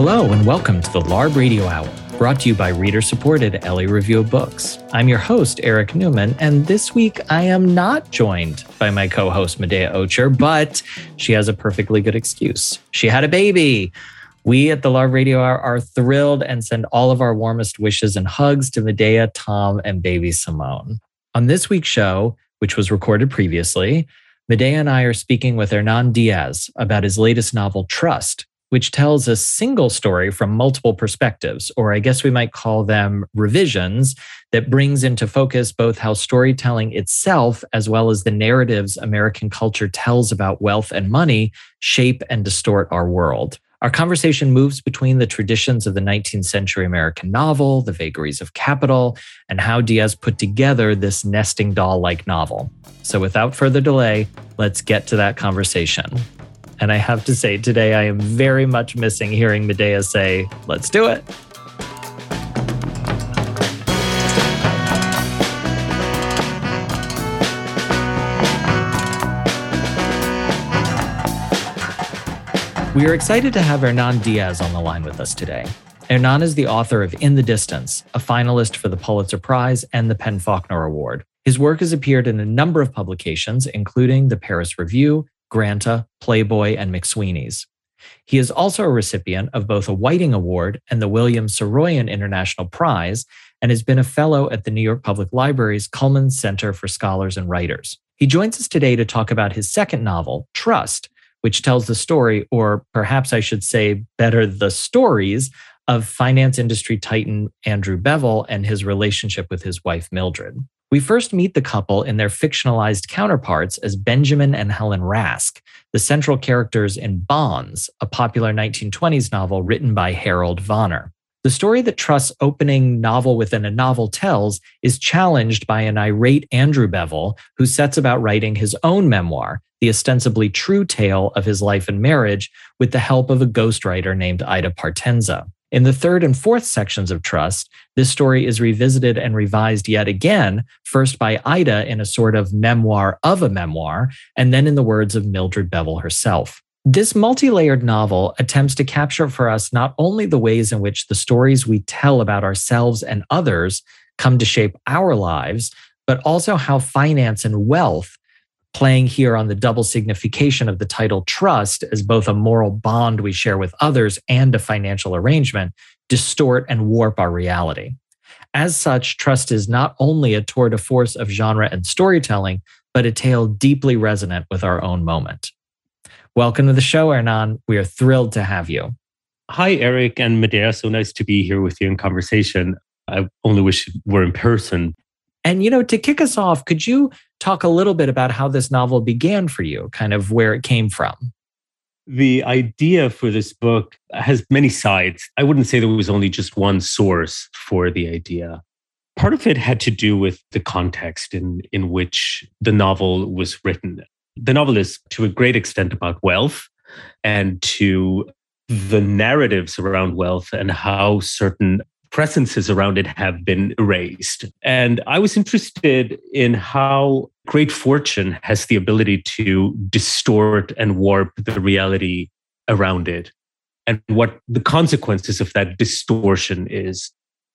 Hello, and welcome to the LARB Radio Hour, brought to you by reader supported LA Review Books. I'm your host, Eric Newman, and this week I am not joined by my co host, Medaya Ocher, but she has a perfectly good excuse. She had a baby. We at the LARB Radio Hour are thrilled and send all of our warmest wishes and hugs to Medaya, Tom, and baby Simone. On this week's show, which was recorded previously, Medaya and I are speaking with Hernan Diaz about his latest novel, Trust, which tells a single story from multiple perspectives, or I guess we might call them revisions, that brings into focus both how storytelling itself, as well as the narratives American culture tells about wealth and money, shape and distort our world. Our conversation moves between the traditions of the 19th century American novel, the vagaries of capital, and how Diaz put together this nesting doll like novel. So, without further delay, let's get to that conversation. And I have to say, today I am very much missing hearing Medaya say, let's do it. We are excited to have Hernan Diaz on the line with us today. Hernan is the author of In the Distance, a finalist for the Pulitzer Prize and the PEN Faulkner Award. His work has appeared in a number of publications, including the Paris Review, Granta, Playboy, and McSweeney's. He is also a recipient of both a Whiting Award and the William Saroyan International Prize, and has been a fellow at the New York Public Library's Cullman Center for Scholars and Writers. He joins us today to talk about his second novel, Trust, which tells the story, or perhaps I should say better, the stories of finance industry titan Andrew Bevel and his relationship with his wife, Mildred. We first meet the couple in their fictionalized counterparts as Benjamin and Helen Rask, the central characters in Bonds, a popular 1920s novel written by Harold Vanner. The story that Trust's opening novel within a novel tells is challenged by an irate Andrew Bevel, who sets about writing his own memoir, the ostensibly true tale of his life and marriage, with the help of a ghostwriter named Ida Partenza. In the third and fourth sections of Trust, this story is revisited and revised yet again, first by Ida in a sort of memoir of a memoir, and then in the words of Mildred Bevel herself. This multi layered novel attempts to capture for us not only the ways in which the stories we tell about ourselves and others come to shape our lives, but also how finance and wealth playing here on the double signification of the title trust as both a moral bond we share with others and a financial arrangement, distort and warp our reality. As such, trust is not only a tour de force of genre and storytelling, but a tale deeply resonant with our own moment. Welcome to the show, Hernan. We are thrilled to have you. Hi, Eric and Medaya. So nice to be here with you in conversation. I only wish we're in person. And, you know, to kick us off, could you talk a little bit about how this novel began for you, kind of where it came from? The idea for this book has many sides. I wouldn't say there was only just one source for the idea. Part of it had to do with the context in, in which the novel was written. The novel is to a great extent about wealth and to the narratives around wealth and how certain presences around it have been erased. And I was interested in how great fortune has the ability to distort and warp the reality around it and what the consequences of that distortion is.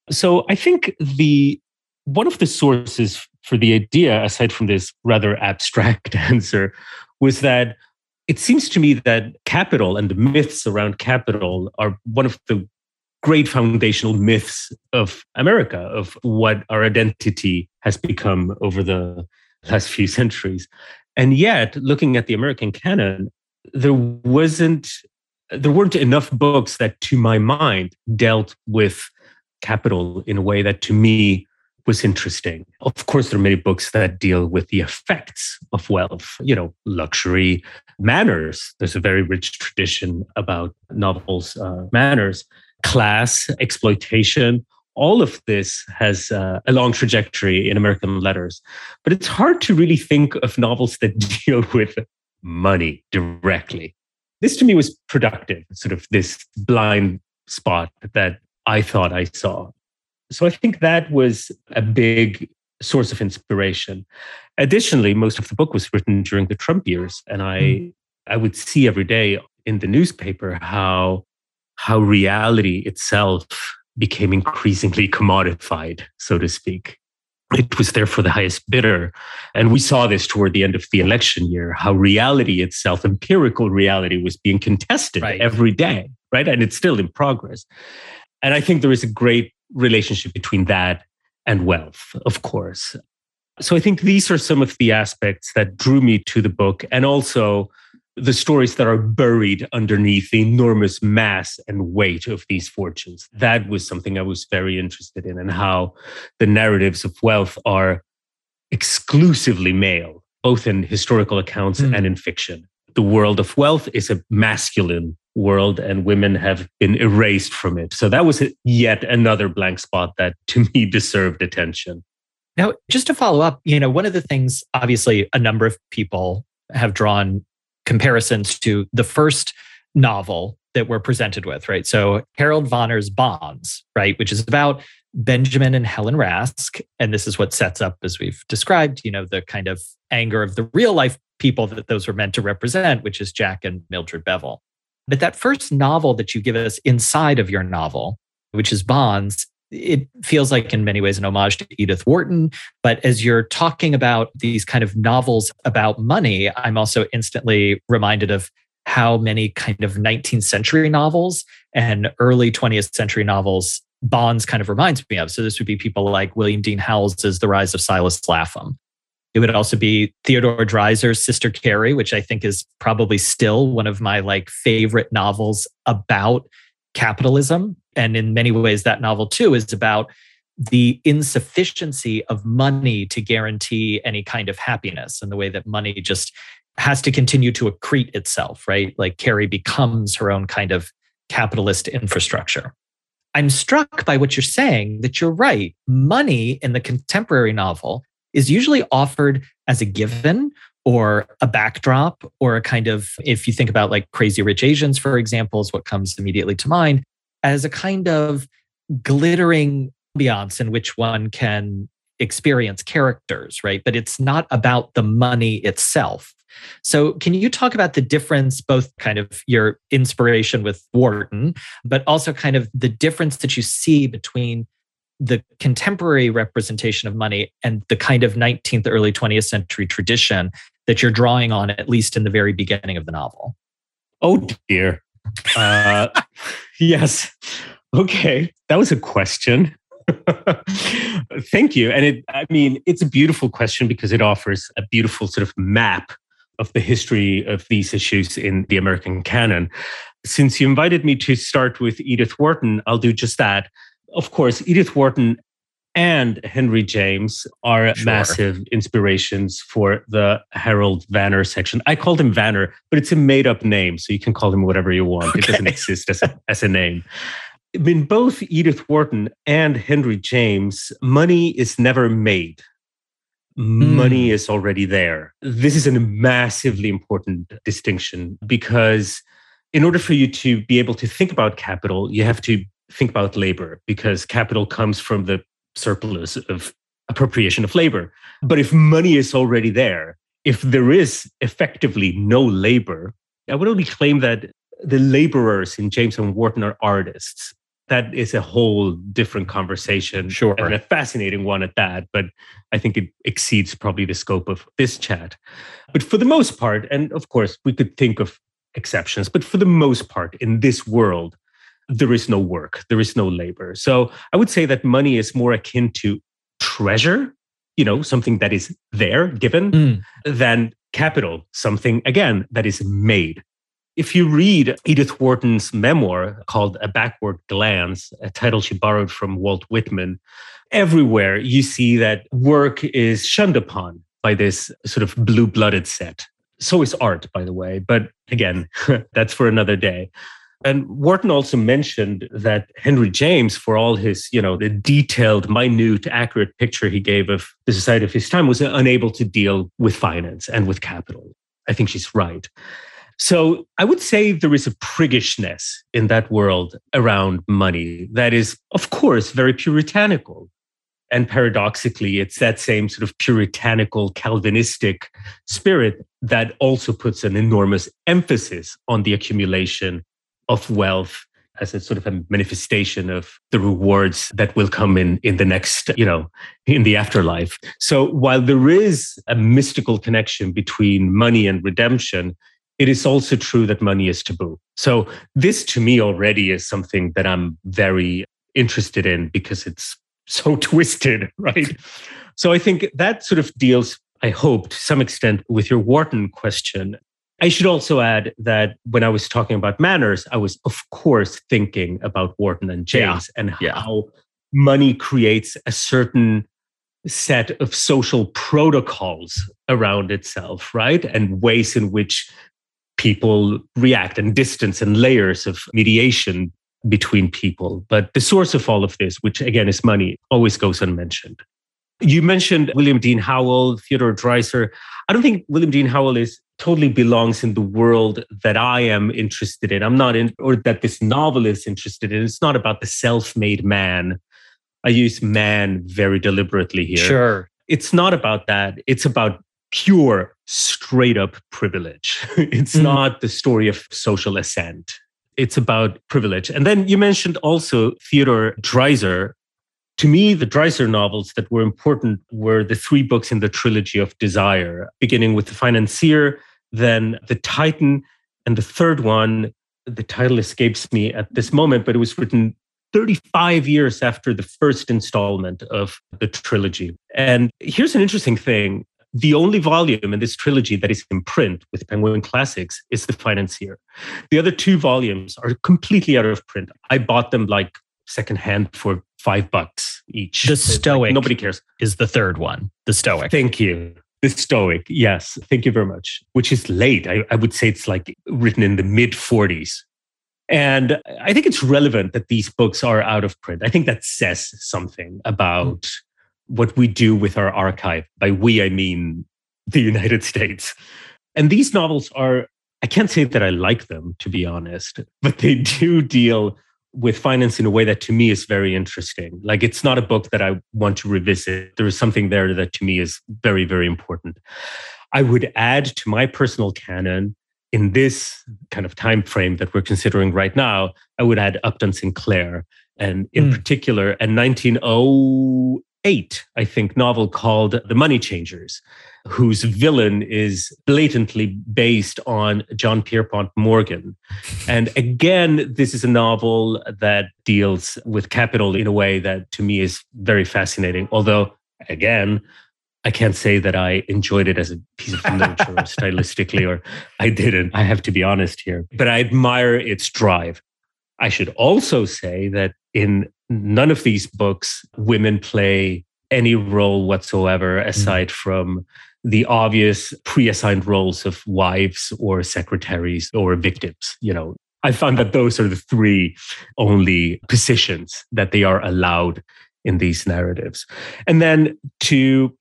So I think the one of the sources for the idea, aside from this rather abstract answer, was that it seems to me that capital and the myths around capital are one of the great foundational myths of America, of what our identity has become over the last few centuries. And yet, looking at the American canon, there wasn't there weren't enough books that to my mind dealt with capital in a way that to me was interesting. Of course, there are many books that deal with the effects of wealth, you know, luxury, manners. There's a very rich tradition about novels, uh, manners class, exploitation. All of this has uh, a long trajectory in American letters. But it's hard to really think of novels that deal with money directly. This to me was productive, sort of this blind spot that I thought I saw. So I think that was a big source of inspiration. Additionally, most of the book was written during the Trump years, and I mm. I would see every day in the newspaper how how reality itself became increasingly commodified, so to speak. It was there for the highest bidder. And we saw this toward the end of the election year, how reality itself, empirical reality, was being contested right. every day, right? And it's still in progress. And I think there is a great relationship between that and wealth, of course. So I think these are some of the aspects that drew me to the book and also the stories that are buried underneath the enormous mass and weight of these fortunes. That was something I was very interested in, and how the narratives of wealth are exclusively male, both in historical accounts mm. and in fiction. The world of wealth is a masculine world, and women have been erased from it. So that was yet another blank spot that to me deserved attention. Now, just to follow up, you know, one of the things, obviously, a number of people have drawn comparisons to the first novel that we're presented with, right? So Harold Vanner's Bonds, right, which is about Benjamin and Helen Rask. And this is what sets up, as we've described, you know, the kind of anger of the real life people that those were meant to represent, which is Jack and Mildred Bevel. But that first novel that you give us inside of your novel, which is Bonds, it feels like in many ways an homage to Edith Wharton. But as you're talking about these kind of novels about money, I'm also instantly reminded of how many kind of 19th century novels and early 20th century novels Bonds kind of reminds me of. So this would be people like William Dean Howells's The Rise of Silas Lapham. It would also be Theodore Dreiser's Sister Carrie, which I think is probably still one of my like favorite novels about capitalism. And in many ways, that novel too is about the insufficiency of money to guarantee any kind of happiness and the way that money just has to continue to accrete itself, right? Like Carrie becomes her own kind of capitalist infrastructure. I'm struck by what you're saying that you're right. Money in the contemporary novel is usually offered as a given or a backdrop or a kind of, if you think about like Crazy Rich Asians, for example, is what comes immediately to mind, as a kind of glittering ambiance in which one can experience characters, right? But it's not about the money itself. So, can you talk about the difference, both kind of your inspiration with Wharton, but also kind of the difference that you see between the contemporary representation of money and the kind of 19th, early 20th century tradition that you're drawing on, at least in the very beginning of the novel? Oh, dear. Uh, yes. Okay. That was a question. Thank you. And it, I mean, it's a beautiful question because it offers a beautiful sort of map of the history of these issues in the American canon. Since you invited me to start with Edith Wharton, I'll do just that. Of course, Edith Wharton and Henry James are sure. massive inspirations for the Harold Vanner section. I called him Vanner, but it's a made up name, so you can call him whatever you want. Okay. It doesn't exist as a, as a name. In both Edith Wharton and Henry James, money is never made. Money mm. is already there. This is a massively important distinction because, in order for you to be able to think about capital, you have to think about labor because capital comes from the surplus of appropriation of labor. But if money is already there, if there is effectively no labor, I would only claim that the laborers in James and Wharton are artists. That is a whole different conversation. Sure. And a fascinating one at that. But I think it exceeds probably the scope of this chat. But for the most part, and of course, we could think of exceptions, but for the most part, in this world, there is no work, there is no labor. So I would say that money is more akin to treasure, you know, something that is there, given, mm. than capital, something, again, that is made. If you read Edith Wharton's memoir called A Backward Glance, a title she borrowed from Walt Whitman, everywhere you see that work is shunned upon by this sort of blue blooded set. So is art, by the way. But again, that's for another day. And Wharton also mentioned that Henry James, for all his, you know, the detailed, minute, accurate picture he gave of the society of his time, was unable to deal with finance and with capital. I think she's right. So I would say there is a priggishness in that world around money that is, of course, very puritanical. And paradoxically, it's that same sort of puritanical Calvinistic spirit that also puts an enormous emphasis on the accumulation of wealth as a sort of a manifestation of the rewards that will come in in the next, you know, in the afterlife. So while there is a mystical connection between money and redemption, it is also true that money is taboo. So this to me already is something that I'm very interested in because it's so twisted, right? So I think that sort of deals, I hope, to some extent with your Wharton question. I should also add that when I was talking about manners, I was, of course, thinking about Wharton and James yeah. and yeah. how money creates a certain set of social protocols around itself, right? And ways in which people react and distance and layers of mediation between people. But the source of all of this, which again is money, always goes unmentioned. You mentioned William Dean Howell, Theodore Dreiser. I don't think William Dean Howell is totally belongs in the world that I am interested in. I'm not in, or that this novel is interested in. It's not about the self-made man. I use man very deliberately here. Sure. It's not about that. It's about pure, straight up privilege. it's mm. not the story of social ascent. It's about privilege. And then you mentioned also Theodore Dreiser. To me, the Dreiser novels that were important were the three books in the trilogy of desire, beginning with The Financier, then The Titan, and the third one, the title escapes me at this moment, but it was written 35 years after the first installment of the trilogy. And here's an interesting thing the only volume in this trilogy that is in print with Penguin Classics is The Financier. The other two volumes are completely out of print. I bought them like secondhand for five bucks each. The Stoic. Like, nobody cares. Is the third one. The Stoic. Thank you. The Stoic. Yes. Thank you very much. Which is late. I, I would say it's like written in the mid 40s. And I think it's relevant that these books are out of print. I think that says something about. Mm what we do with our archive. By we, I mean the United States. And these novels are, I can't say that I like them, to be honest, but they do deal with finance in a way that to me is very interesting. Like it's not a book that I want to revisit. There is something there that to me is very, very important. I would add to my personal canon in this kind of time frame that we're considering right now, I would add Upton Sinclair and in mm. particular a 1908 I think, novel called The Money Changers, whose villain is blatantly based on John Pierpont Morgan. And again, this is a novel that deals with capital in a way that to me is very fascinating. Although, again, I can't say that I enjoyed it as a piece of literature or stylistically, or I didn't. I have to be honest here. But I admire its drive. I should also say that in none of these books women play any role whatsoever mm. aside mm. from the obvious pre-assigned roles of wives or secretaries or victims you know i found that those are the three only positions that they are allowed in these narratives and then to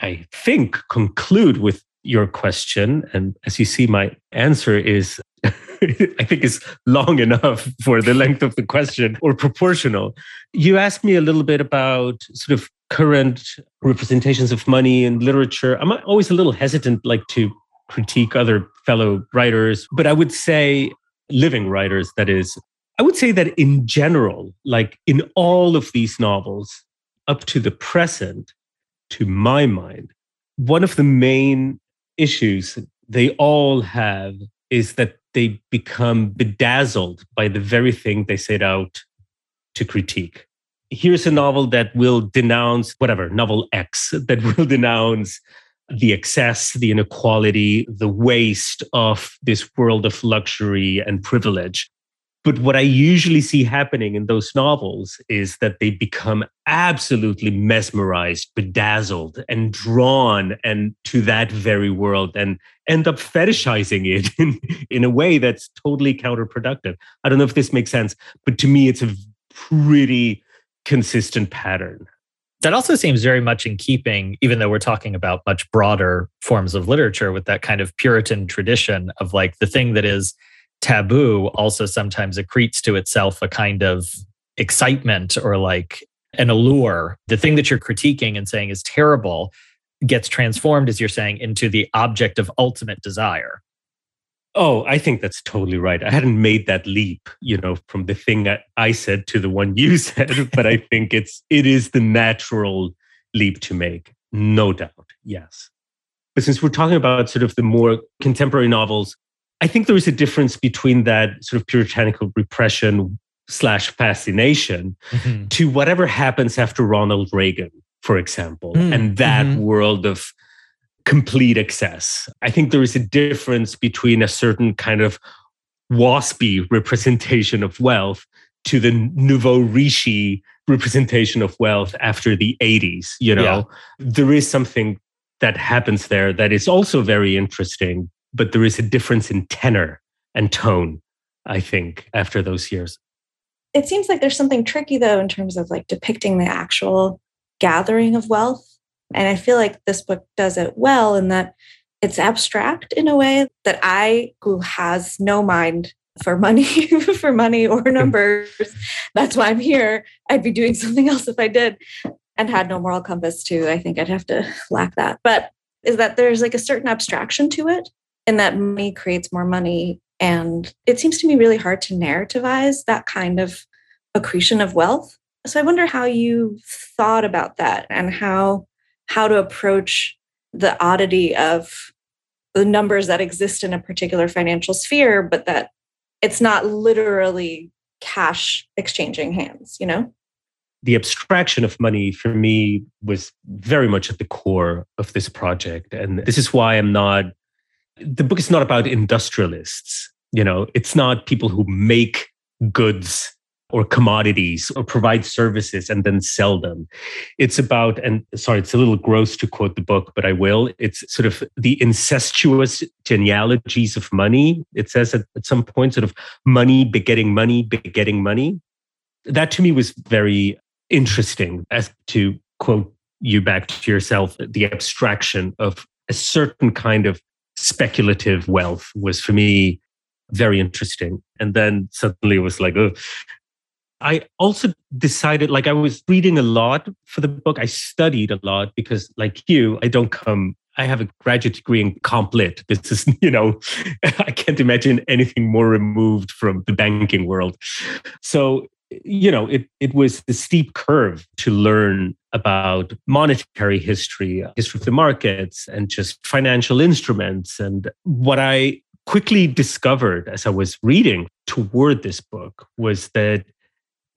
i think conclude with your question and as you see my answer is I think is long enough for the length of the question or proportional. You asked me a little bit about sort of current representations of money in literature. I'm always a little hesitant like to critique other fellow writers, but I would say living writers that is I would say that in general, like in all of these novels up to the present to my mind, one of the main issues they all have is that they become bedazzled by the very thing they set out to critique. Here's a novel that will denounce whatever, novel X, that will denounce the excess, the inequality, the waste of this world of luxury and privilege. But what I usually see happening in those novels is that they become absolutely mesmerized, bedazzled, and drawn and to that very world and end up fetishizing it in, in a way that's totally counterproductive. I don't know if this makes sense, but to me, it's a pretty consistent pattern. That also seems very much in keeping, even though we're talking about much broader forms of literature, with that kind of Puritan tradition of like the thing that is taboo also sometimes accretes to itself a kind of excitement or like an allure. The thing that you're critiquing and saying is terrible gets transformed, as you're saying, into the object of ultimate desire. Oh, I think that's totally right. I hadn't made that leap, you know, from the thing that I said to the one you said, but I think it's it is the natural leap to make, no doubt. Yes. But since we're talking about sort of the more contemporary novels, I think there is a difference between that sort of puritanical repression slash fascination mm-hmm. to whatever happens after Ronald Reagan, for example, mm, and that mm-hmm. world of complete excess. I think there is a difference between a certain kind of waspy representation of wealth to the nouveau riche representation of wealth after the 80s you know yeah. there is something that happens there that is also very interesting but there is a difference in tenor and tone i think after those years it seems like there's something tricky though in terms of like depicting the actual gathering of wealth and i feel like this book does it well in that it's abstract in a way that i who has no mind for money for money or mm-hmm. numbers that's why i'm here. I'd be doing something else if i did and had no moral compass too i think i'd have to lack that. But is that there's like a certain abstraction to it and that money creates more money and it seems to me really hard to narrativize that kind of accretion of wealth. So I wonder how you thought about that and how how to approach the oddity of the numbers that exist in a particular financial sphere, but that it's not literally cash exchanging hands, you know? The abstraction of money for me was very much at the core of this project. And this is why I'm not the book is not about industrialists. You know, it's not people who make goods or commodities or provide services and then sell them. It's about, and sorry, it's a little gross to quote the book, but I will. It's sort of the incestuous genealogies of money. It says at, at some point, sort of money begetting money, begetting money. That to me was very interesting as to quote you back to yourself, the abstraction of a certain kind of speculative wealth was for me very interesting. And then suddenly it was like, oh. I also decided, like, I was reading a lot for the book. I studied a lot because, like you, I don't come, I have a graduate degree in comp lit. This is, you know, I can't imagine anything more removed from the banking world. So you know, it, it was the steep curve to learn about monetary history, history of the markets, and just financial instruments. And what I quickly discovered as I was reading toward this book was that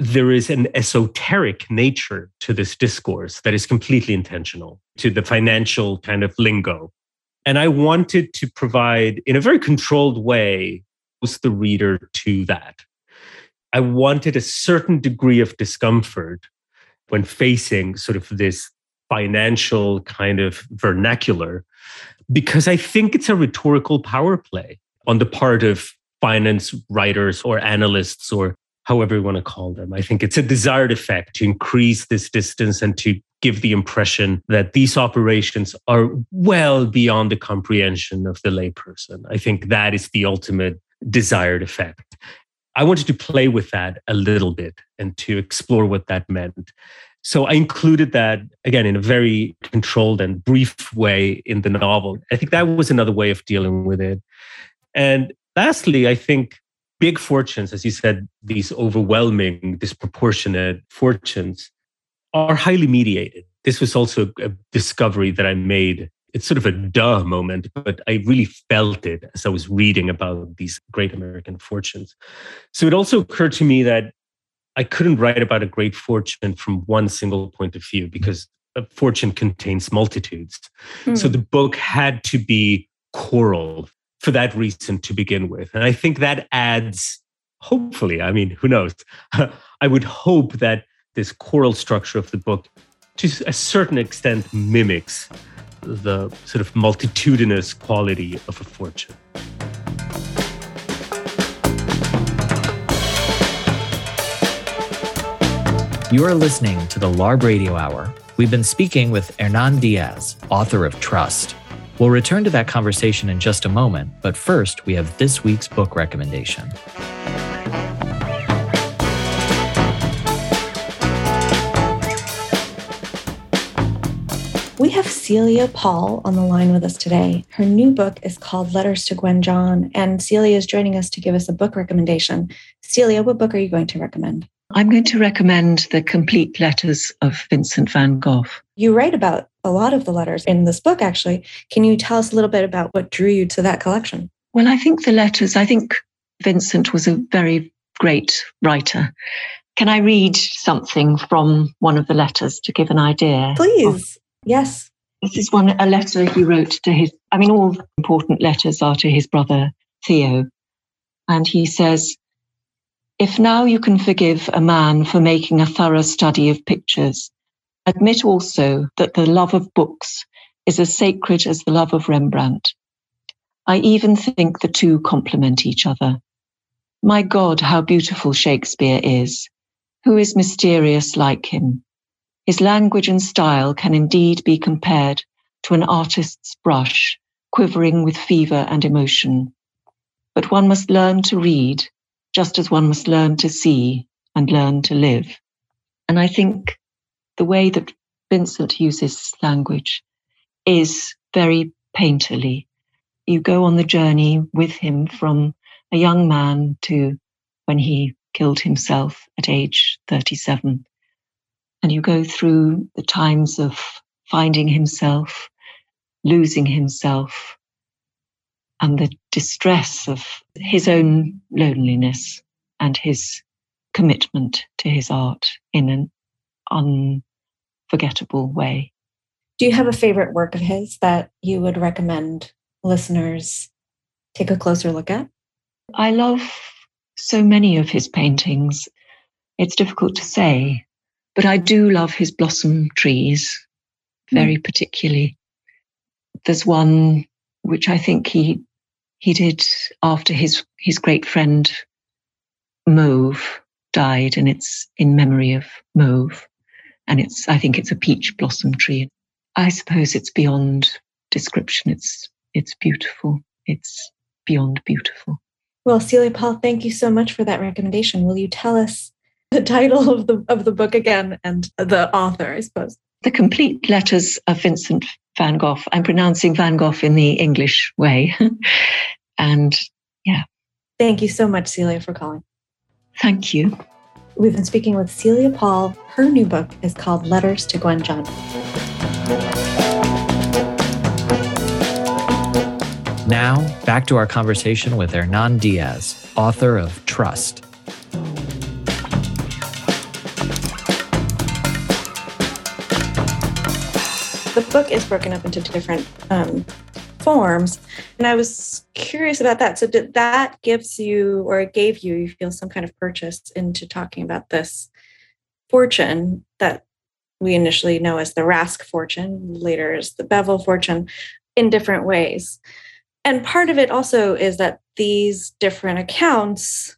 there is an esoteric nature to this discourse that is completely intentional to the financial kind of lingo. And I wanted to provide, in a very controlled way, the reader to that. I wanted a certain degree of discomfort when facing sort of this financial kind of vernacular, because I think it's a rhetorical power play on the part of finance writers or analysts or however you want to call them. I think it's a desired effect to increase this distance and to give the impression that these operations are well beyond the comprehension of the layperson. I think that is the ultimate desired effect. I wanted to play with that a little bit and to explore what that meant. So I included that again in a very controlled and brief way in the novel. I think that was another way of dealing with it. And lastly, I think big fortunes, as you said, these overwhelming, disproportionate fortunes are highly mediated. This was also a discovery that I made it's sort of a duh moment, but I really felt it as I was reading about these great American fortunes. So it also occurred to me that I couldn't write about a great fortune from one single point of view because a fortune contains multitudes. Mm. So the book had to be choral for that reason to begin with. And I think that adds, hopefully, I mean, who knows? I would hope that this choral structure of the book to a certain extent mimics the sort of multitudinous quality of a fortune. You are listening to the LARB Radio Hour. We've been speaking with Hernan Diaz, author of Trust. We'll return to that conversation in just a moment, but first, we have this week's book recommendation. We have Celia Paul on the line with us today. Her new book is called Letters to Gwen John, and Celia is joining us to give us a book recommendation. Celia, what book are you going to recommend? I'm going to recommend The Complete Letters of Vincent van Gogh. You write about a lot of the letters in this book, actually. Can you tell us a little bit about what drew you to that collection? Well, I think the letters, I think Vincent was a very great writer. Can I read something from one of the letters to give an idea? Please. Yes. This is one a letter he wrote to his I mean all important letters are to his brother Theo. And he says, if now you can forgive a man for making a thorough study of pictures, admit also that the love of books is as sacred as the love of Rembrandt. I even think the two complement each other. My God, how beautiful Shakespeare is. Who is mysterious like him? His language and style can indeed be compared to an artist's brush, quivering with fever and emotion. But one must learn to read, just as one must learn to see and learn to live. And I think the way that Vincent uses language is very painterly. You go on the journey with him from a young man to when he killed himself at age 37 and you go through the times of finding himself, losing himself, and the distress of his own loneliness and his commitment to his art in an unforgettable way. Do you have a favorite work of his that you would recommend listeners take a closer look at? I love so many of his paintings. It's difficult to say. But I do love his blossom trees very mm. particularly. There's one which I think he he did after his his great friend Mauve died, and it's in memory of Mauve, and it's I think it's a peach blossom tree. I suppose it's beyond description. It's it's beautiful. It's beyond beautiful. Well, Celia Paul, thank you so much for that recommendation. Will you tell us the title of the of the book again and the author, I suppose. The complete letters of Vincent van Gogh. I'm pronouncing Van Gogh in the English way. and yeah. Thank you so much, Celia, for calling. Thank you. We've been speaking with Celia Paul. Her new book is called Letters to Gwen John. Now, back to our conversation with Hernan Diaz, author of Trust the book is broken up into different um, forms and i was curious about that. So did that gives you or it gave you you feel some kind of purchase into talking about this fortune that we initially know as the rask fortune later as the bevel fortune in different ways. And part of it also is that these different accounts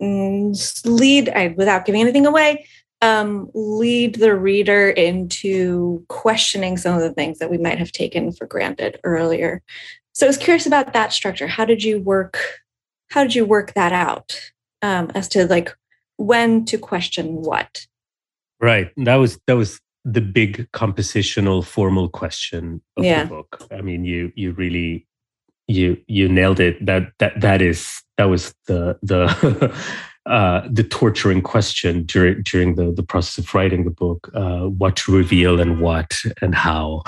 mm, lead without giving anything away um, lead the reader into questioning some of the things that we might have taken for granted earlier. So I was curious about that structure. How did you work? How did you work that out um, as to like when to question what? Right. That was that was the big compositional formal question of yeah. the book. I mean, you you really you you nailed it. That that that is that was the the uh, the torturing question during during the, the process of writing the book: uh, what to reveal and what and how.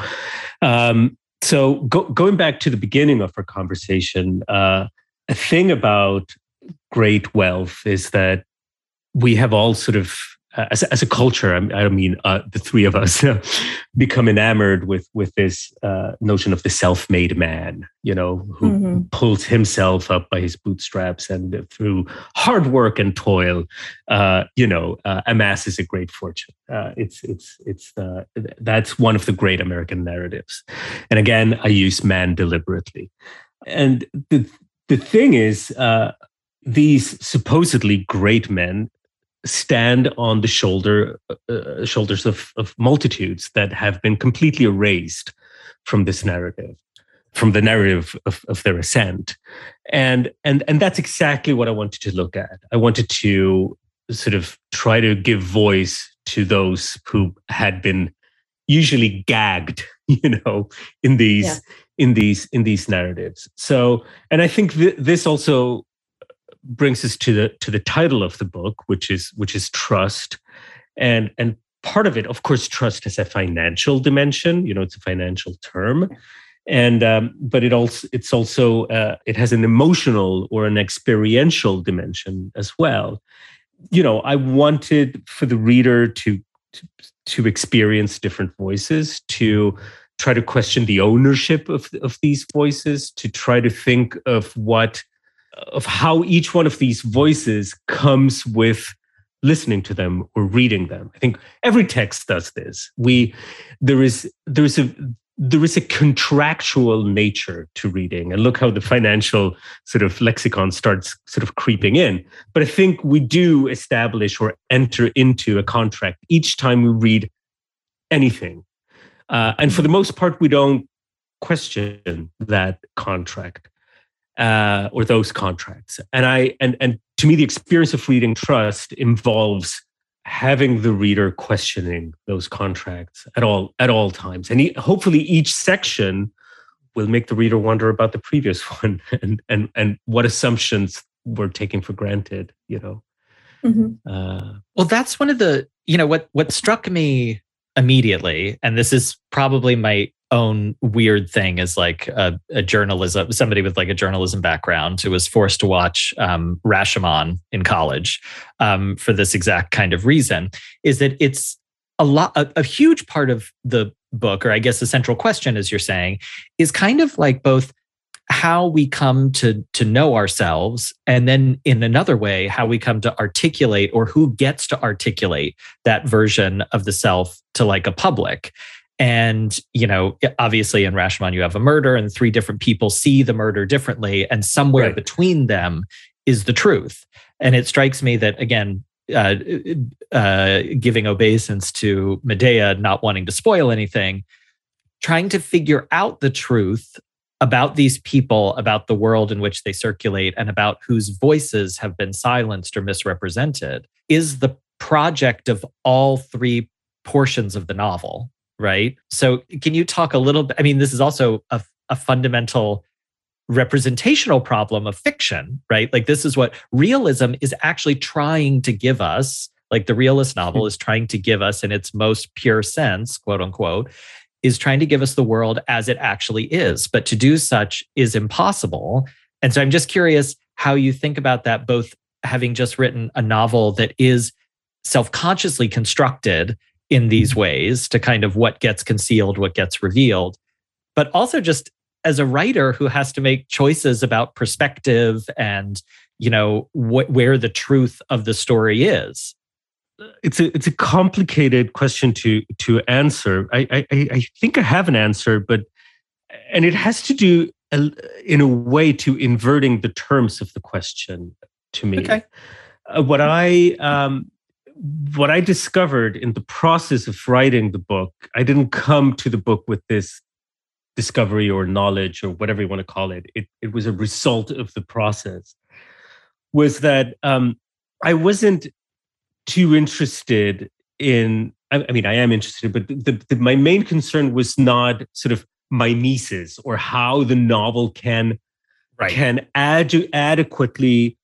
Um, so go, going back to the beginning of our conversation, uh, a thing about great wealth is that we have all sort of uh, as, as a culture, I, mean, uh, the three of us become enamored with with this uh, notion of the self-made man, you know, who mm-hmm. pulls himself up by his bootstraps and through hard work and toil, uh, you know, uh, amasses a great fortune. Uh, it's it's it's that's one of the great American narratives, and again, I use man deliberately, and the the thing is. these supposedly great men stand on the shoulder uh, shoulders of, of multitudes that have been completely erased from this narrative from the narrative of, of their ascent and and and that's exactly what i wanted to look at i wanted to sort of try to give voice to those who had been usually gagged, you know, in these yeah. in these in these narratives. So, and I think th- this also brings us to the to the title of the book, which is which is trust, and and part of it, of course, trust has a financial dimension. You know, it's a financial term, and um, but it also it's also uh, it has an emotional or an experiential dimension as well. You know, I wanted for the reader to to, to experience different voices, to try to question the ownership of of these voices, to try to think of what of how each one of these voices comes with listening to them or reading them. I think every text does this. We there is there is a there is a contractual nature to reading and look how the financial sort of lexicon starts sort of creeping in but i think we do establish or enter into a contract each time we read anything uh, and for the most part we don't question that contract uh, or those contracts. And i and and to me the experience of reading trust involves having the reader questioning those contracts at all at all times. And he, hopefully each section will make the reader wonder about the previous one and and and what assumptions were taken for granted you know? Mm-hmm. uh, well that's one of the you know what what struck me immediately and this is probably my own weird thing as like a, a, journalism somebody with like a journalism background who was forced to watch um, Rashomon in college um, for this exact kind of reason is that it's a lot a, a huge part of the book or I guess the central question as you're saying is kind of like both how we come to to know ourselves and then in another way how we come to articulate or who gets to articulate that version of the self to like a public and, you know, obviously in Rashomon, you have a murder and three different people see the murder differently. And somewhere right. between them is the truth. And it strikes me that, again, uh, uh, giving obeisance to Medaya, not wanting to spoil anything, trying to figure out the truth about these people, about the world in which they circulate, and about whose voices have been silenced or misrepresented is the project of all three portions of the novel right? So, can you talk a little bit? I mean, this is also a, a fundamental representational problem of fiction, right? Like, this is what realism is actually trying to give us. Like, the realist novel hmm. is trying to give us, in its most pure sense, quote unquote, is trying to give us the world as it actually is. But to do such is impossible. And so, I'm just curious how you think about that, both having just written a novel that is self consciously constructed in these ways to kind of what gets concealed, what gets revealed, but also just as a writer who has to make choices about perspective and you know wh- where the truth of the story is. It's a it's a complicated question to to answer. I i, I think i have an answer but and it has to do in a way to inverting the terms of the question to me. Okay. Uh, what i um what I discovered in the process of writing the book, I didn't come to the book with this discovery or knowledge or whatever you want to call it. It, it was a result of the process. Was that um, I wasn't too interested in. I, I mean, I am interested, but the, the, my main concern was not sort of my mimesis or how the novel can right. can ad- adequately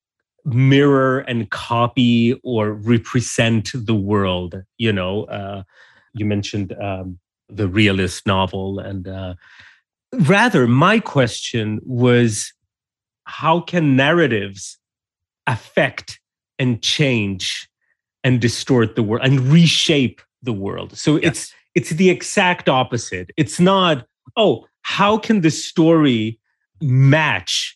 mirror and copy or represent the world you know uh, you mentioned um, the realist novel and uh, rather my question was how can narratives affect and change and distort the world and reshape the world so yes. it's it's the exact opposite it's not oh how can the story match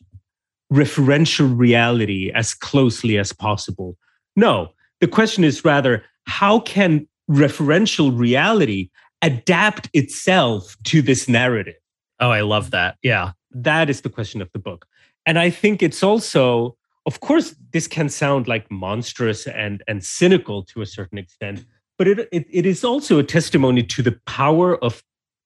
referential reality as closely as possible. No, the question is rather how can referential reality adapt itself to this narrative? Oh, I love that. Yeah. That is the question of the book. And I think it's also, of course, this can sound like monstrous and, and cynical to a certain extent, but it, it, it is also a testimony to the power of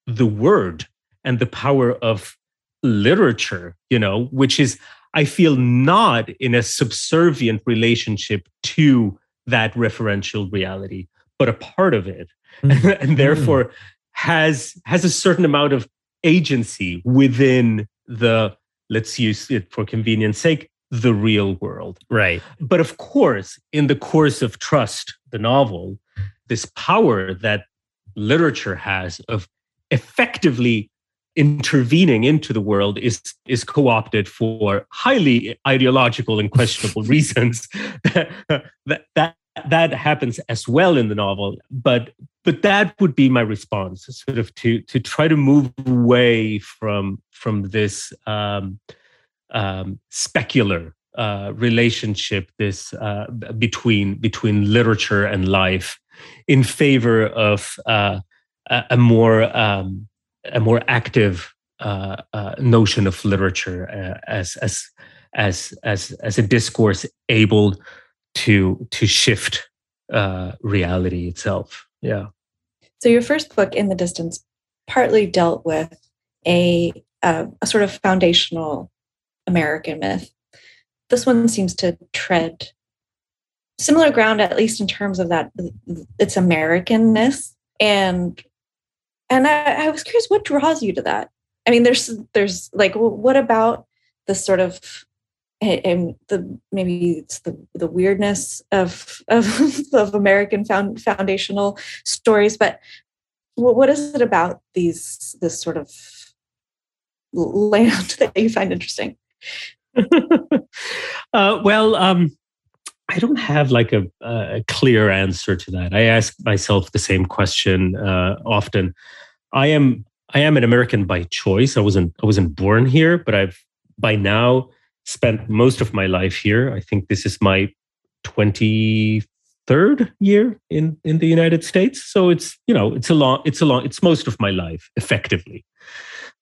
the word and the power of literature, you know, which is I feel not in a subservient relationship to that referential reality, but a part of it. Mm-hmm. and therefore has has a certain amount of agency within the let's use it for convenience sake the real world right but of course in the course of trust the novel this power that literature has of effectively intervening into the world is is co-opted for highly ideological and questionable reasons. That, that that happens as well in the novel but but that would be my response sort of to to try to move away from from this um, um, specular uh, relationship this uh, between between literature and life in favor of uh, a, a, more um, a more active uh, uh, notion of literature uh, as as as as as a discourse able to to shift reality itself yeah so your first book in the distance partly dealt with a a sort of foundational American myth. This one seems to tread similar ground, at least in terms of that its Americanness. And and I, I was curious, what draws you to that? I mean, there's there's like, what about the sort of and the maybe it's the the weirdness of of, of American found, foundational stories, but what is it about these this sort of land that you find interesting? uh, well, um, I don't have like a, a, clear answer to that. I ask myself the same question uh, often. I am I am an American by choice. I wasn't I wasn't born here, but I've by now spent most of my life here. I think this is my twenty third year in in the United States. So it's you know it's a long it's a long it's most of my life effectively.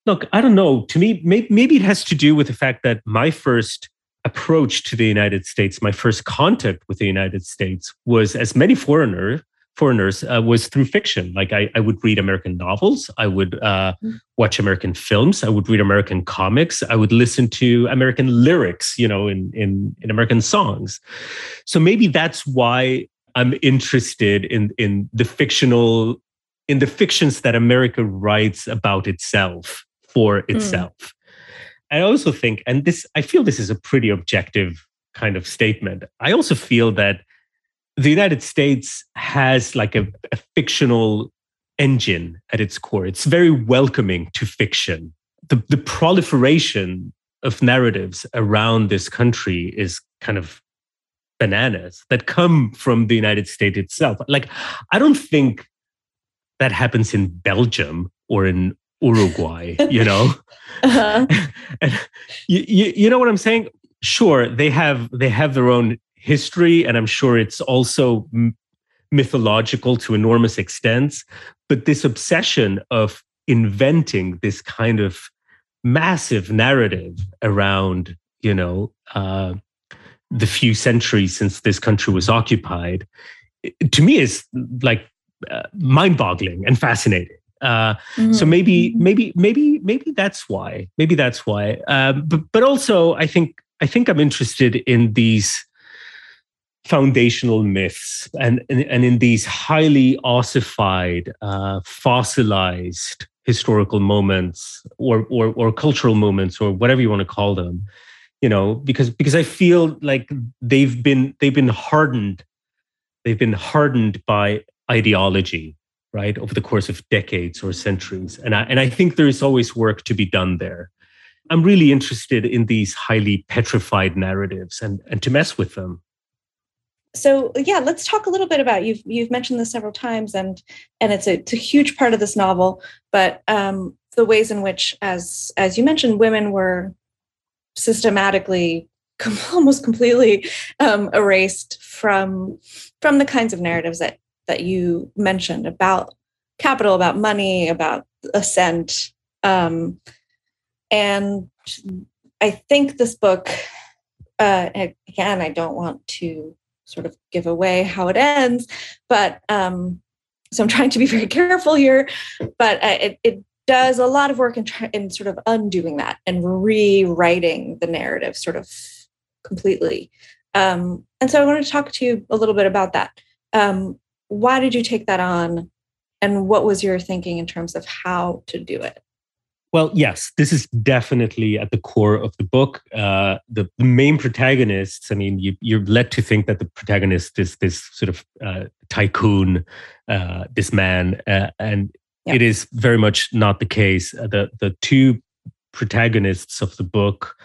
Look, I don't know. To me, maybe, maybe it has to do with the fact that my first approach to the United States, my first contact with the United States was, as many foreigner, foreigners, uh, was through fiction. Like I, I, would read American novels, I would uh, mm. watch American films, I would read American comics, I would listen to American lyrics, you know, in in, in American songs. So maybe that's why I'm interested in in the fictional in the fictions that America writes about itself for hmm. itself. Mm. I also think, and this, I feel this is a pretty objective kind of statement. I also feel that the United States has like a, a fictional engine at its core. It's very welcoming to fiction. The, the proliferation of narratives around this country is kind of bananas that come from the United States itself. Like, I don't think that happens in Belgium or in Uruguay, you know? uh-huh. you, you, you know what I'm saying? Sure, they have they have their own history, and I'm sure it's also m- mythological to enormous extents. But this obsession of inventing this kind of massive narrative around, you know, uh, the few centuries since this country was occupied, to me is like uh, mind-boggling and fascinating. Uh, mm-hmm. So maybe, maybe, maybe, maybe that's why. Maybe that's why. Um, but but also, I think I think I'm interested in these foundational myths and and, and in these highly ossified, uh, fossilized historical moments or, or or cultural moments or whatever you want to call them. You know, because because I feel like they've been they've been hardened. They've been hardened by ideology right, over the course of decades or centuries. And I, and I think there is always work to be done there. I'm really interested in these highly petrified narratives and, and to mess with them. So yeah, let's talk a little bit about you've you've mentioned this several times, and and it's a, it's a huge part of this novel. But um, the ways in which, as as you mentioned, women were systematically almost completely um, erased from from the kinds of narratives that that you mentioned about capital, about money, about ascent. Um, and I think this book, uh, again, I don't want to sort of give away how it ends, but um, so I'm trying to be very careful here. But uh, it, it does a lot of work in, try, in sort of undoing that and rewriting the narrative sort of completely. Um, and so I wanted to talk to you a little bit about that. Um, why did you take that on And what was your thinking in terms of how to do it? Well, yes, this is definitely at the core of the book. Uh, the, the, main protagonists, I mean, you, are led to think that the protagonist is this sort of uh, tycoon, uh, this man, uh, and yep. it is very much not the case. Uh, the, the two protagonists of the book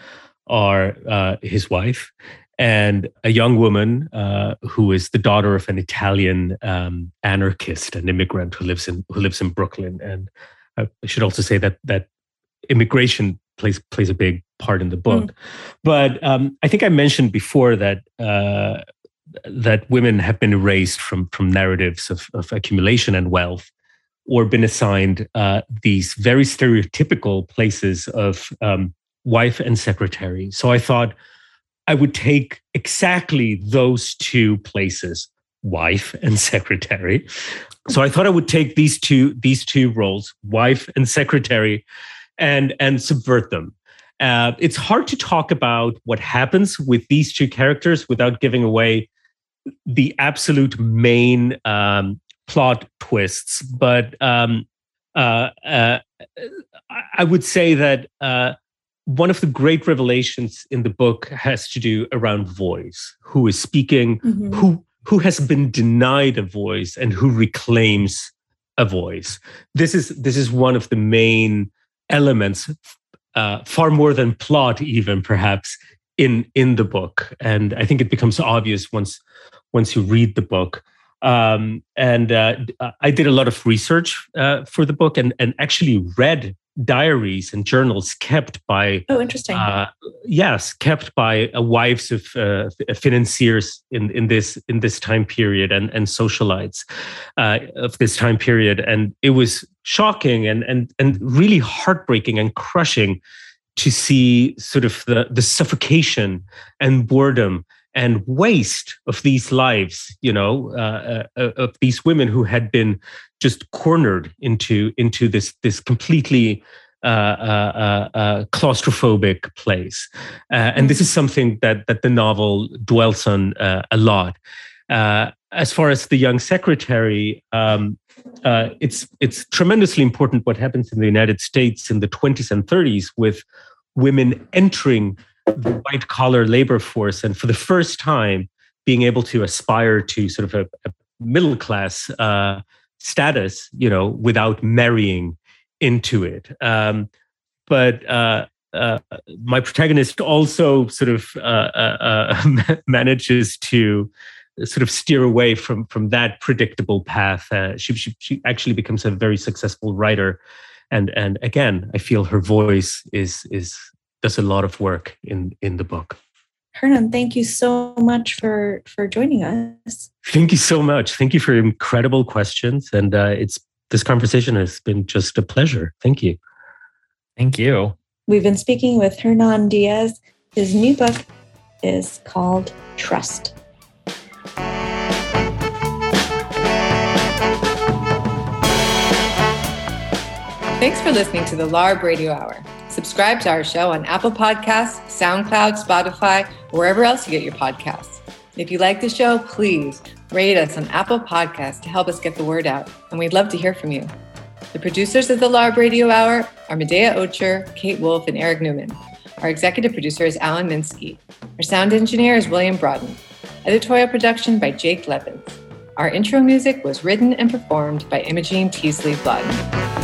are uh, his wife and a young woman uh, who is the daughter of an Italian um, anarchist, an immigrant who lives in who lives in Brooklyn. And I should also say that that immigration plays plays a big part in the book. Mm. But um, I think I mentioned before that uh, that women have been erased from from narratives of, of accumulation and wealth, or been assigned uh, these very stereotypical places of um, wife and secretary. So I thought I would take exactly those two places, wife and secretary. So I thought I would take these two these two roles, wife and secretary, and and subvert them. Uh, it's hard to talk about what happens with these two characters without giving away the absolute main um, plot twists. But um, uh, uh, I would say that uh, one of the great revelations in the book has to do around voice. Who is speaking mm-hmm. who who has been denied a voice and who reclaims a voice. This is this is one of the main elements uh, far more than plot even perhaps in in the book. And i think it becomes obvious once once you read the book. Um, and uh, I did a lot of research uh, for the book and, and actually read diaries and journals kept by oh interesting. uh, yes kept by uh, wives of uh, financiers in in this in this time period and and socialites uh, of this time period. And it was shocking and and and really heartbreaking and crushing to see sort of the the suffocation and boredom and waste of these lives you know uh, uh, of these women who had been just cornered into into this this completely uh, uh, uh, uh claustrophobic place, and this is mm. something that that the novel dwells on a lot. as far as the young secretary, um, it's it's tremendously important what happens in the United States in the 20s and 30s with women entering the white collar labor force, and for the first time being able to aspire to sort of a, a middle class uh, status, you know, without marrying into it. Um, but uh, uh, my protagonist also sort of uh, uh, uh manages to sort of steer away from from that predictable path. She, she, she actually becomes a very successful writer, and and again, I feel her voice is is does a lot of work in in the book. Hernan, thank you so much for for joining us. Thank you so much. Thank you for incredible questions, and uh, it's this conversation has been just a pleasure. Thank you. Thank you. We've been speaking with Hernan Diaz. His new book is called Trust. Thanks for listening to the LARB Radio Hour. Subscribe to our show on Apple Podcasts, SoundCloud, Spotify, wherever else you get your podcasts. If you like the show, please rate us on Apple Podcasts to help us get the word out, and we'd love to hear from you. The producers of the LARB Radio Hour are Medaya Ocher, Kate Wolf, and Eric Newman. Our executive producer is Alan Minsky. Our sound engineer is William Broaden. Editorial production by Jake Levins. Our intro music was written and performed by Imogene Teasley Blood.